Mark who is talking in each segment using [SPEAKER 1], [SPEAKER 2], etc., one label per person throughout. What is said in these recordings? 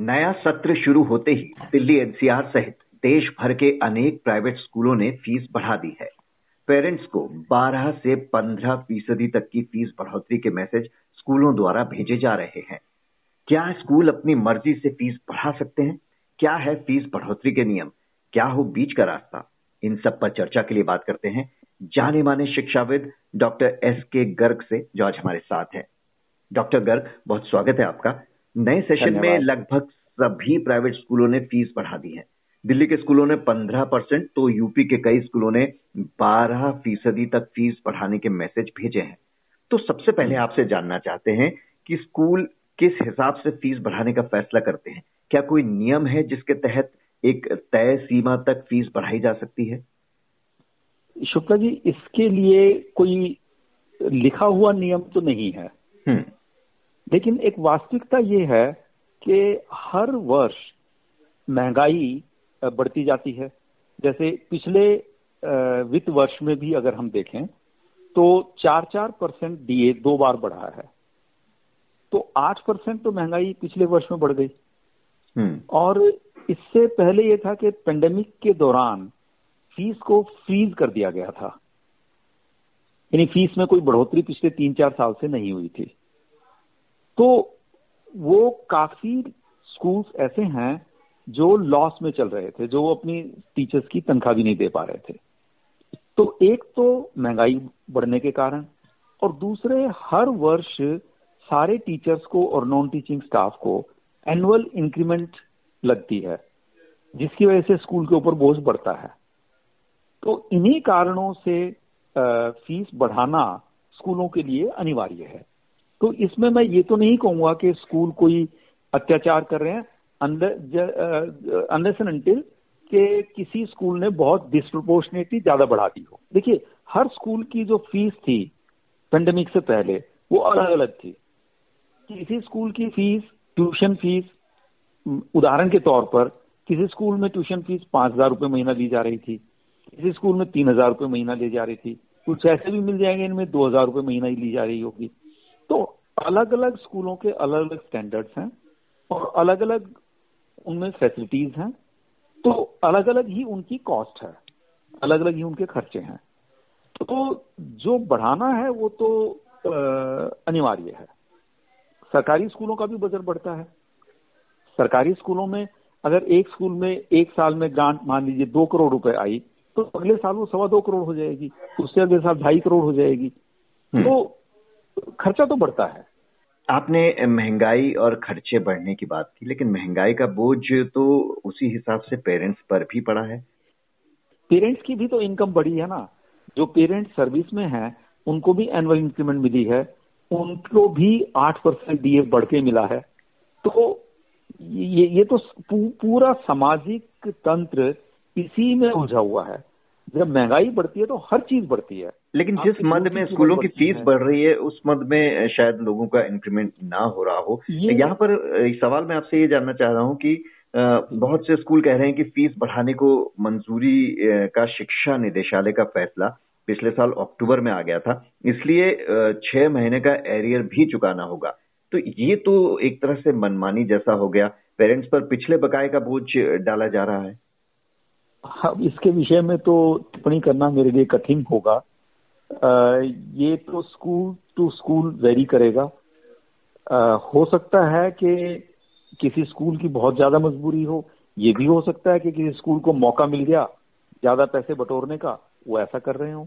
[SPEAKER 1] नया सत्र शुरू होते ही दिल्ली एनसीआर सहित देश भर के अनेक प्राइवेट स्कूलों ने फ़ीस बढ़ा दी है। पेरेंट्स को 12 से 15 फ़ीसदी तक की फ़ीस बढ़ोतरी के मैसेज स्कूलों द्वारा भेजे जा रहे हैं। क्या स्कूल अपनी मर्ज़ी से फ़ीस बढ़ा सकते हैं? क्या है फ़ीस बढ़ोतरी के नियम? क्या हो बीच का रास्ता? इन सब पर चर्चा के लिए बात करते हैं जाने माने शिक्षाविद डॉक्टर एस के गर्ग से, जो आज हमारे साथ हैं। डॉक्टर गर्ग, बहुत स्वागत है आपका। नए सेशन में लगभग सभी प्राइवेट स्कूलों ने फ़ीस बढ़ा दी है। दिल्ली के स्कूलों ने 15 परसेंट तो यूपी के कई स्कूलों ने 12 फ़ीसदी तक फ़ीस बढ़ाने के मैसेज भेजे हैं। तो सबसे पहले आपसे जानना चाहते हैं कि स्कूल किस हिसाब से फ़ीस बढ़ाने का फैसला करते हैं। क्या कोई नियम है जिसके तहत एक तय सीमा तक फ़ीस बढ़ाई जा सकती है?
[SPEAKER 2] शुक्ला जी इसके लिए कोई लिखा हुआ नियम तो नहीं है। हम्म। लेकिन एक वास्तविकता ये है कि हर वर्ष महँगाई बढ़ती जाती है। जैसे पिछले वित्त वर्ष में भी अगर हम देखें तो चार चार परसेंट डीए दो बार बढ़ा है। तो आठ परसेंट तो महँगाई पिछले वर्ष में बढ़ गई। हम्म। और इससे पहले ये था कि पेंडेमिक के दौरान फ़ीस को फ्रीज कर दिया गया था। यानी फ़ीस में कोई बढ़ोतरी पिछले तीन चार साल से नहीं हुई थी। तो वो काफ़ी स्कूल्स ऐसे हैं जो लॉस में चल रहे थे, जो वो अपनी टीचर्स की तनख्वाह भी नहीं दे पा रहे थे। तो एक तो महँगाई बढ़ने के कारण और दूसरे हर वर्ष सारे टीचर्स को और नॉन टीचिंग स्टाफ को एनुअल इंक्रीमेंट लगती है, जिसकी वजह से स्कूल के ऊपर बोझ बढ़ता है। तो इन्हीं कारणों से फ़ीस बढ़ाना स्कूलों के लिए अनिवार्य है। तो इसमें मैं ये तो नहीं कहूँगा कि स्कूल कोई अत्याचार कर रहे हैं। अनलेस अंटिल कि किसी स्कूल ने बहुत डिस्प्रोपोर्शनेटली ज़्यादा बढ़ा दी हो। देखिए, हर स्कूल की जो फ़ीस थी पेंडेमिक से पहले, वो अलग अलग थी। किसी स्कूल की फ़ीस ट्यूशन फ़ीस उदाहरण के तौर पर, किसी स्कूल में ट्यूशन फ़ीस पाँच हज़ार रुपये महीना ली जा रही थी, किसी स्कूल में तीन हज़ार रुपये महीना ली जा रही थी, कुछ ऐसे भी मिल जाएँगे, इनमें दो हज़ार रुपये महीना ही ली जा रही होगी। तो अलग अलग स्कूलों के अलग अलग स्टैंडर्ड्स हैं और अलग अलग उनमें फैसिलिटीज़ हैं तो अलग अलग ही उनकी कॉस्ट है अलग अलग ही उनके खर्चे हैं। तो जो बढ़ाना है वो तो अनिवार्य है। सरकारी स्कूलों का भी बजट बढ़ता है। सरकारी स्कूलों में अगर एक स्कूल में एक साल में ग्रांट मान लीजिए दो करोड़ रुपए आई तो अगले साल वो सवा दो करोड़ हो जाएगी उससे अगले साल ढाई करोड़ हो जाएगी। हम्म। तो खर्चा तो बढ़ता है।
[SPEAKER 1] आपने महँगाई और खर्चे बढ़ने की बात की लेकिन महँगाई का बोझ तो उसी हिसाब से पेरेंट्स पर भी पड़ा है।
[SPEAKER 2] पेरेंट्स की भी तो इनकम बढ़ी है ना। जो पेरेंट्स सर्विस में हैं उनको भी एनुअल इंक्रीमेंट मिली है। उनको भी आठ परसेंट डीए बढ़ के मिला है। तो ये ये तो पूरा सामाजिक तंत्र इसी में उलझा हुआ है। जब महँगाई बढ़ती है तो हर चीज़ बढ़ती है।
[SPEAKER 1] लेकिन जिस मद में स्कूलों की फ़ीस बढ़ रही है उस मद में शायद लोगों का इंक्रीमेंट ना हो रहा हो। यहाँ पर सवाल मैं आपसे ये जानना चाह रहा हूँ कि बहुत से स्कूल कह रहे हैं कि फ़ीस बढ़ाने को मंजूरी का शिक्षा निदेशालय का फैसला पिछले साल अक्टूबर में आ गया था। इसलिए छह महीने का एरियर भी चुकाना होगा। तो ये तो एक तरह से मनमानी जैसा हो गया। पेरेंट्स पर पिछले बकाए का बोझ डाला जा रहा है।
[SPEAKER 2] हाँ इसके विषय में तो टिप्पणी करना मेरे लिए कठिन होगा। आ, ये तो स्कूल टू स्कूल वेरी करेगा। आ, हो सकता है कि किसी स्कूल की बहुत ज़्यादा मजबूरी हो। ये भी हो सकता है कि किसी स्कूल को मौका मिल गया ज़्यादा पैसे बटोरने का वो ऐसा कर रहे हो।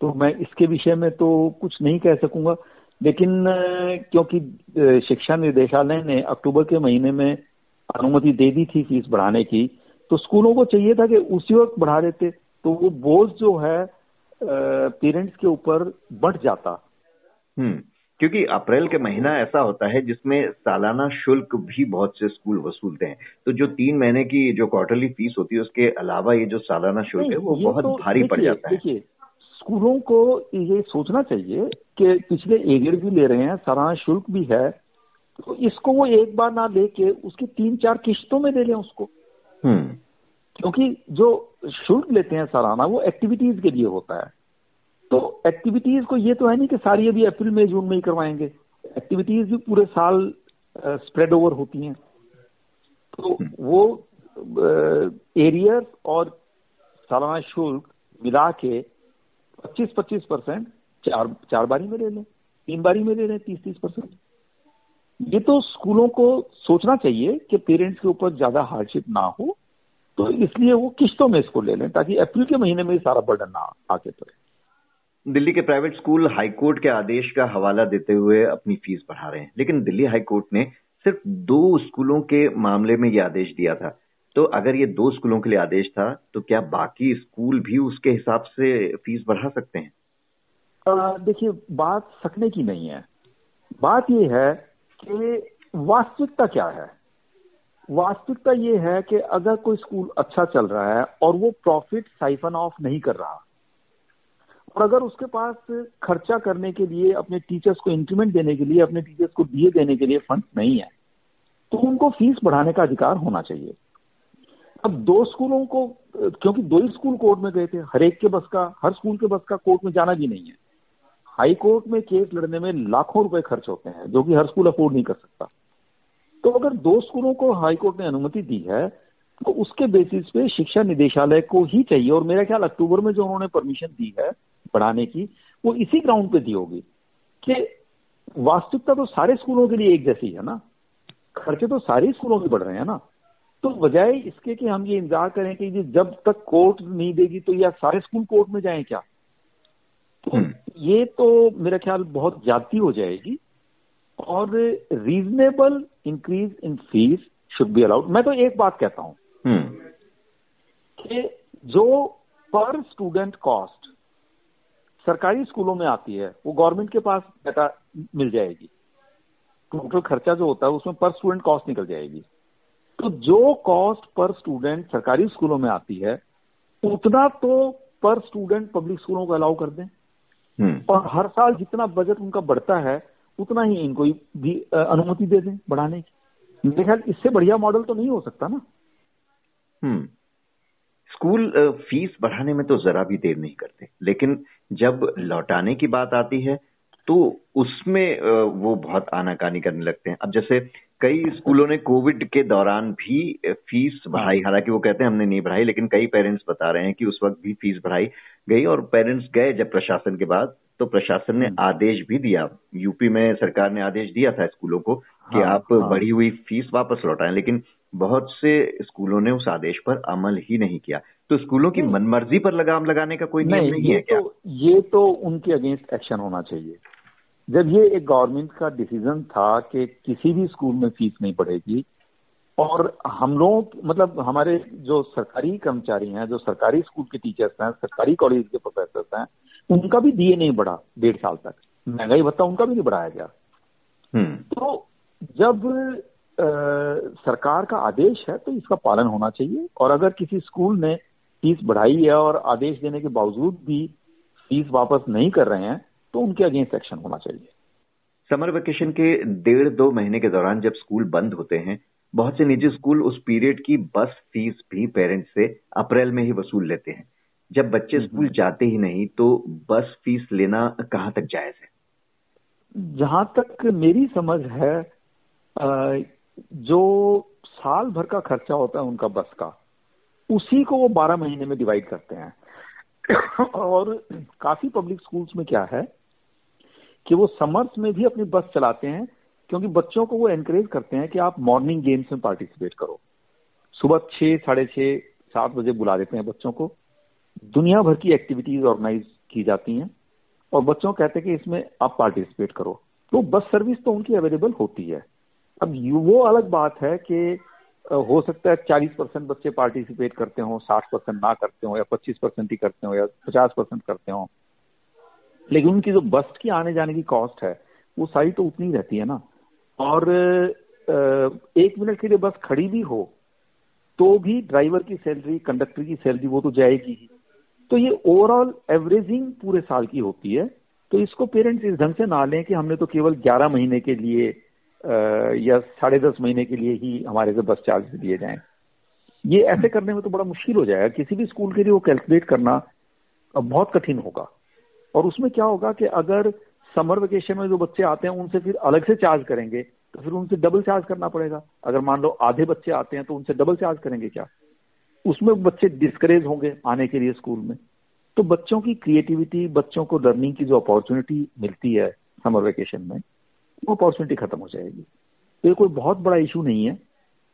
[SPEAKER 2] तो मैं इसके विषय में तो कुछ नहीं कह सकूँगा। लेकिन क्योंकि शिक्षा निदेशालय ने अक्टूबर के महीने में अनुमति दे दी थी फ़ीस बढ़ाने की तो स्कूलों को चाहिए था कि उसी वक्त बढ़ा देते तो वो बोझ जो है पेरेंट्स के ऊपर बढ़ जाता।
[SPEAKER 1] हम्म क्योंकि अप्रैल के महीना ऐसा होता है जिसमें सालाना शुल्क भी बहुत से स्कूल वसूलते हैं। तो जो तीन महीने की जो क्वार्टरली फ़ीस होती है उसके अलावा ये जो सालाना शुल्क है वो बहुत तो भारी पड़ जाता है। देखिए
[SPEAKER 2] स्कूलों को ये सोचना चाहिए कि पिछले एगेड भी ले रहे हैं सालाना शुल्क भी है तो इसको वो एक बार ना लेके उसकी तीन चार किश्तों में दे लें उसको। क्योंकि जो शुल्क लेते हैं सालाना वो एक्टिविटीज़ के लिए होता है। तो एक्टिविटीज़ को ये तो है नहीं कि सारी अभी अप्रैल मई जून में ही करवाएँगे। एक्टिविटीज़ भी पूरे साल स्प्रेड ओवर होती हैं। तो वो एरियर और सालाना शुल्क मिला के 25-25 परसेंट चार चार बारी में ले लें तीन बारी में ले लें तीस तीस परसेंट। ये तो स्कूलों को सोचना चाहिए कि पेरेंट्स के ऊपर ज़्यादा हार्डशिप ना हो तो इसलिए वो किश्तों में इसको ले लें ताकि अप्रैल के महीने में सारा बर्डन ना आके पड़े।
[SPEAKER 1] दिल्ली के प्राइवेट स्कूल हाईकोर्ट के आदेश का हवाला देते हुए अपनी फ़ीस बढ़ा रहे हैं लेकिन दिल्ली हाईकोर्ट ने सिर्फ़ दो स्कूलों के मामले में ये आदेश दिया था। तो अगर ये दो स्कूलों के लिए आदेश था तो क्या बाकी स्कूल भी उसके हिसाब से फ़ीस बढ़ा सकते हैं?
[SPEAKER 2] देखिए बात सकने की नहीं है। बात यह है कि वास्तविकता क्या है? वास्तविकता ये है कि अगर कोई स्कूल अच्छा चल रहा है और वो प्रॉफिट साइफन ऑफ़ नहीं कर रहा, और अगर उसके पास खर्चा करने के लिए, अपने टीचर्स को इंक्रीमेंट देने के लिए, अपने टीचर्स को दिए देने के लिए फंड नहीं है तो उनको फ़ीस बढ़ाने का अधिकार होना चाहिए। अब दो स्कूलों को, क्योंकि दो ही स्कूल कोर्ट में गए थे, हर एक के बस का, हर स्कूल के बस का कोर्ट में जाना भी नहीं है। हाई कोर्ट में केस लड़ने में लाखों रुपए खर्च होते हैं, जो कि हर स्कूल अफोर्ड नहीं कर सकता। तो अगर दो स्कूलों को हाईकोर्ट ने अनुमति दी है तो उसके बेसिस पे शिक्षा निदेशालय को ही चाहिए, और मेरा ख्याल अक्टूबर में जो उन्होंने परमिशन दी है बढ़ाने की, वो इसी ग्राउंड पे दी होगी कि वास्तविकता तो सारे स्कूलों के लिए एक जैसी है ना। खर्चे तो सारे स्कूलों के बढ़ रहे हैं ना। तो बजाय इसके कि हम ये इंतज़ार करें कि जब तक कोर्ट नहीं देगी तो या सारे स्कूल कोर्ट में जाएँ क्या? तो हम्म। ये तो मेरा ख्याल बहुत ज़्यादा हो जाएगी और reasonable increase in fees should be allowed मैं तो एक बात कहता हूँ हम्म। कि जो पर स्टूडेंट कॉस्ट सरकारी स्कूलों में आती है वो गवर्नमेंट के पास डाटा मिल जाएगी टोटल खर्चा जो होता है उसमें पर स्टूडेंट कॉस्ट निकल जाएगी तो जो कॉस्ट पर स्टूडेंट सरकारी स्कूलों में आती है उतना तो पर स्टूडेंट पब्लिक स्कूलों को अलाउ कर दें। और हर साल जितना बजट उनका बढ़ता है उतना ही इनको भी अनुमति दे दें बढ़ाने की। मेरे ख्याल इससे बढ़िया मॉडल तो नहीं हो सकता ना।
[SPEAKER 1] हम्म। स्कूल फ़ीस बढ़ाने में तो जरा भी देर नहीं करते। लेकिन जब लौटाने की बात आती है तो उसमें वो बहुत आनाकानी करने लगते हैं। अब जैसे कई स्कूलों ने कोविड के दौरान भी फ़ीस बढ़ाई। हालाँकि वो कहते हैं हमने नहीं बढ़ाई लेकिन कई पेरेंट्स बता रहे हैं कि उस वक्त भी फ़ीस बढ़ाई गई और पेरेंट्स गए जब प्रशासन के बाद तो प्रशासन ने हम्म। आदेश भी दिया यूपी में सरकार ने आदेश दिया था स्कूलों को कि हाँ, आप हाँ। बढ़ी हुई फ़ीस वापस लौटाएँ लेकिन बहुत से स्कूलों ने उस आदेश पर अमल ही नहीं किया तो स्कूलों की मनमर्जी पर लगाम लगाने का कोई नियम नहीं, नहीं है क्या
[SPEAKER 2] तो, ये तो उनके अगेंस्ट एक्शन होना चाहिए जब ये एक गवर्नमेंट का डिसीज़न था कि किसी भी स्कूल में फ़ीस नहीं बढ़ेगी और हम लोग मतलब हमारे जो सरकारी कर्मचारी हैं जो सरकारी स्कूल के टीचर्स हैं सरकारी कॉलेज के प्रोफेसर हैं उनका भी दिए नहीं बढ़ा डेढ़ साल तक महँगाई भत्ता उनका भी नहीं बढ़ाया गया हम्म। तो जब आ, सरकार का आदेश है तो इसका पालन होना चाहिए और अगर किसी स्कूल ने फ़ीस बढ़ाई है और आदेश देने के बावजूद भी फ़ीस वापस नहीं कर रहे हैं तो उनके अगेंस्ट एक्शन होना चाहिए।
[SPEAKER 1] समर वेकेशन के डेढ़ दो महीने के दौरान जब स्कूल बंद होते हैं बहुत से निजी स्कूल उस पीरियड की बस फ़ीस भी पेरेंट्स से अप्रैल में ही वसूल लेते हैं। जब बच्चे हम्म, स्कूल। जाते ही नहीं तो बस फ़ीस लेना कहाँ तक जायज़ है?
[SPEAKER 2] जहाँ तक मेरी समझ है जो साल भर का खर्चा होता है उनका बस का उसी को वो बारह महीने में डिवाइड करते हैं। और काफ़ी पब्लिक स्कूल्स में क्या है कि वो समर्स में भी अपनी बस चलाते हैं, क्योंकि बच्चों को वो एनकरेज करते हैं कि आप मॉर्निंग गेम्स में पार्टिसिपेट करो। सुबह छह, साढ़े छह, सात बजे बुला देते हैं बच्चों को। दुनिया भर की एक्टिविटीज़ ऑर्गेनाइज की जाती हैं, और बच्चों कहते हैं कि इसमें आप पार्टिसिपेट करो। तो बस सर्विस तो उनकी अवेलेबल होती है। अब वो अलग बात है कि हो सकता है चालीस परसेंट बच्चे पार्टिसिपेट करते हो, साठ परसेंट ना करते हो, या पच्चीस परसेंट ही करते हो, या पचास परसेंट करते हो। लेकिन उनकी जो बस की आने जाने की कॉस्ट है, वो सारी तो उतनी रहती है ना। और एक मिनट के लिए बस खड़ी भी हो तो भी ड्राइवर की सैलरी कंडक्टर की सैलरी वो तो जाएगी ही। तो ये ओवरऑल एवरेजिंग पूरे साल की होती है। तो इसको पेरेंट्स इस ढंग से ना लें कि हमने तो केवल 11 महीने के लिए या साढ़े दस महीने के लिए ही हमारे से बस चार्ज दिए जाएँ। ये ऐसे करने में तो बड़ा मुश्किल हो जाएगा। किसी भी स्कूल के लिए वो कैलकुलेट करना बहुत कठिन होगा। और उसमें क्या होगा कि अगर समर वेकेशन में जो बच्चे आते हैं, उनसे फिर अलग से चार्ज करेंगे तो फिर उनसे डबल चार्ज करना पड़ेगा। अगर मान लो आधे बच्चे आते हैं तो उनसे डबल चार्ज करेंगे क्या? उसमें बच्चे डिस्करेज होंगे आने के लिए स्कूल में। तो बच्चों की क्रिएटिविटी बच्चों को लर्निंग की जो अपॉर्चुनिटी मिलती है समर वेकेशन में, वो अपॉर्चुनिटी खत्म हो जाएगी। तो ये कोई बहुत बड़ा इशू नहीं है।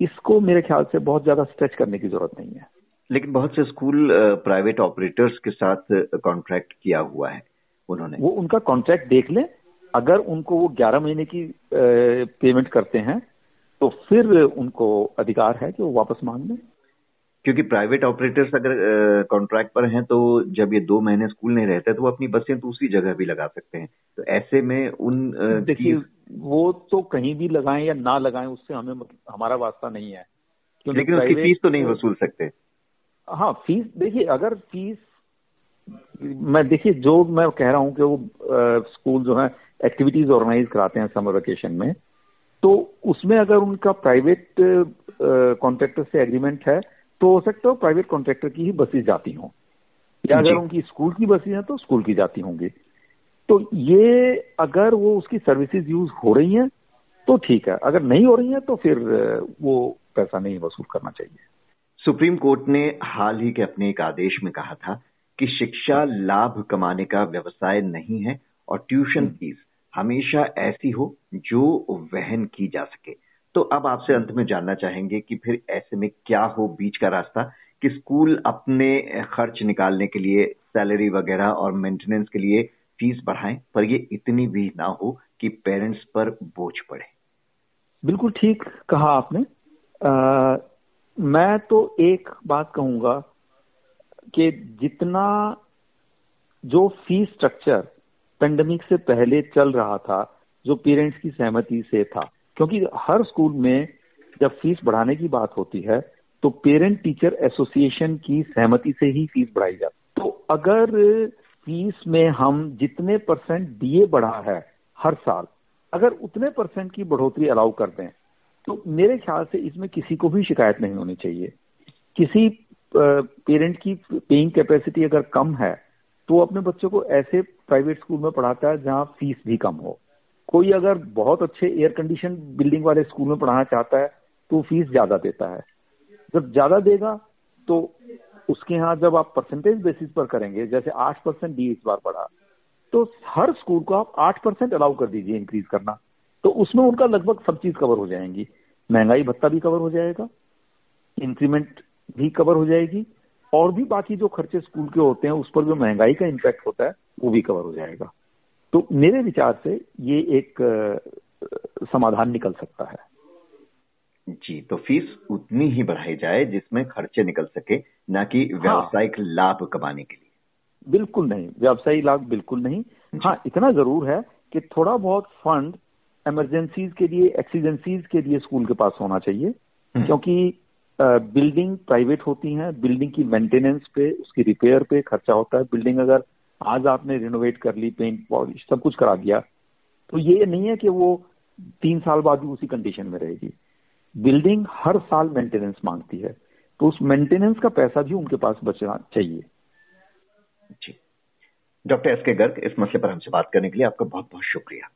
[SPEAKER 2] इसको मेरे ख्याल से बहुत ज़्यादा स्ट्रेच करने की ज़रूरत नहीं है।
[SPEAKER 1] लेकिन बहुत से स्कूल प्राइवेट ऑपरेटर्स के साथ कॉन्ट्रैक्ट किया हुआ है उन्होंने।
[SPEAKER 2] वो उनका कॉन्ट्रैक्ट देख लें। अगर उनको वो ग्यारह महीने की पेमेंट करते हैं तो फिर उनको अधिकार है कि वो वापस मांग लें।
[SPEAKER 1] क्योंकि प्राइवेट ऑपरेटर्स अगर कॉन्ट्रैक्ट पर हैं तो जब ये दो महीने स्कूल नहीं रहते तो वो अपनी बसें दूसरी जगह भी लगा सकते हैं। तो ऐसे में उन
[SPEAKER 2] देखिए वो तो कहीं भी लगाएँ या ना लगाएँ उससे हमें हमारा वास्ता नहीं है।
[SPEAKER 1] लेकिन उसकी फ़ीस तो नहीं वसूल सकते।
[SPEAKER 2] हाँ फ़ीस देखिए अगर फ़ीस मैं देखिए जो मैं कह रहा हूँ कि वो स्कूल जो है एक्टिविटीज़ ऑर्गेनाइज कराते हैं समर वेकेशन में तो उसमें अगर उनका प्राइवेट कॉन्ट्रैक्टर से एग्रीमेंट है तो हो सकता है प्राइवेट कॉन्ट्रैक्टर की ही बसेज जाती हों। या अगर उनकी स्कूल की बसें हैं तो स्कूल की जाती होंगी। तो ये अगर वो उसकी सर्विसेज़ यूज़ हो रही हैं तो ठीक है। अगर नहीं हो रही हैं तो फिर वो पैसा नहीं वसूल करना चाहिए।
[SPEAKER 1] सुप्रीम कोर्ट ने हाल ही के अपने एक आदेश में कहा था कि शिक्षा लाभ कमाने का व्यवसाय नहीं है और ट्यूशन हम्म। फ़ीस हमेशा ऐसी हो जो वहन की जा सके। तो अब आपसे अंत में जानना चाहेंगे कि फिर ऐसे में क्या हो बीच का रास्ता कि स्कूल अपने खर्च निकालने के लिए सैलरी वगैरह और मेंटेनेंस के लिए फ़ीस बढ़ाएँ पर ये इतनी भी ना हो कि पेरेंट्स पर बोझ पड़े।
[SPEAKER 2] बिल्कुल ठीक कहा आपने। आ, मैं तो एक बात कहूँगा कि जितना जो फ़ीस स्ट्रक्चर पेंडेमिक से पहले चल रहा था, जो पेरेंट्स की सहमति से था, क्योंकि हर स्कूल में जब फ़ीस बढ़ाने की बात होती है तो पेरेंट टीचर एसोसिएशन की सहमति से ही फ़ीस बढ़ाई जाती तो अगर फ़ीस में हम जितने परसेंट दिए बढ़ा है हर साल, अगर उतने परसेंट की बढ़ोतरी अलाउ कर दें तो मेरे ख्याल से इसमें किसी को भी शिकायत नहीं होनी चाहिए। किसी पेरेंट की पेइंग कैपेसिटी अगर कम है तो अपने बच्चों को ऐसे प्राइवेट स्कूल में पढ़ाता है जहाँ फ़ीस भी कम हो। कोई अगर बहुत अच्छे एयर कंडीशन बिल्डिंग वाले स्कूल में पढ़ाना चाहता है तो फ़ीस ज़्यादा देता है। जब ज़्यादा देगा तो उसके यहाँ जब आप परसेंटेज बेसिस पर करेंगे, जैसे आठ परसेंट डी इस बार बढ़ा तो हर स्कूल को आप आठ परसेंट अलाउ कर दीजिए इंक्रीज करना। तो उसमें उनका लगभग सब चीज़ कवर हो जाएँगी। महँगाई भत्ता भी कवर हो जाएगा इंक्रीमेंट भी कवर हो जाएगी और भी बाकी जो खर्चे स्कूल के होते हैं उस पर जो महँगाई का इम्पैक्ट होता है वो भी कवर हो जाएगा। तो मेरे विचार से ये एक समाधान निकल सकता है।
[SPEAKER 1] जी तो फ़ीस उतनी ही बढ़ाई जाए जिसमें खर्चे निकल सके ना कि हाँ। व्यावसायिक हाँ, लाभ कमाने के लिए।
[SPEAKER 2] बिल्कुल नहीं व्यावसायिक लाभ बिल्कुल नहीं। हाँ इतना ज़रूर है कि थोड़ा बहुत फंड इमरजेंसीज के लिए एक्सीजेंसीज के लिए स्कूल के पास होना चाहिए। हम्म। क्योंकि बिल्डिंग प्राइवेट होती हैं बिल्डिंग की मेंटेनेंस पे उसकी रिपेयर पे खर्चा होता है। बिल्डिंग अगर आज आपने रिनोवेट कर ली पेंट पॉलिश सब कुछ करा दिया तो ये नहीं है कि वो तीन साल बाद भी उसी कंडीशन में रहेगी। बिल्डिंग हर साल मेंटेनेंस मांगती है। तो उस मेंटेनेंस का पैसा भी उनके पास बचना चाहिए।
[SPEAKER 1] जी। डॉक्टर एस के गर्ग इस मसले पर हमसे बात करने के लिए आपका बहुत बहुत शुक्रिया।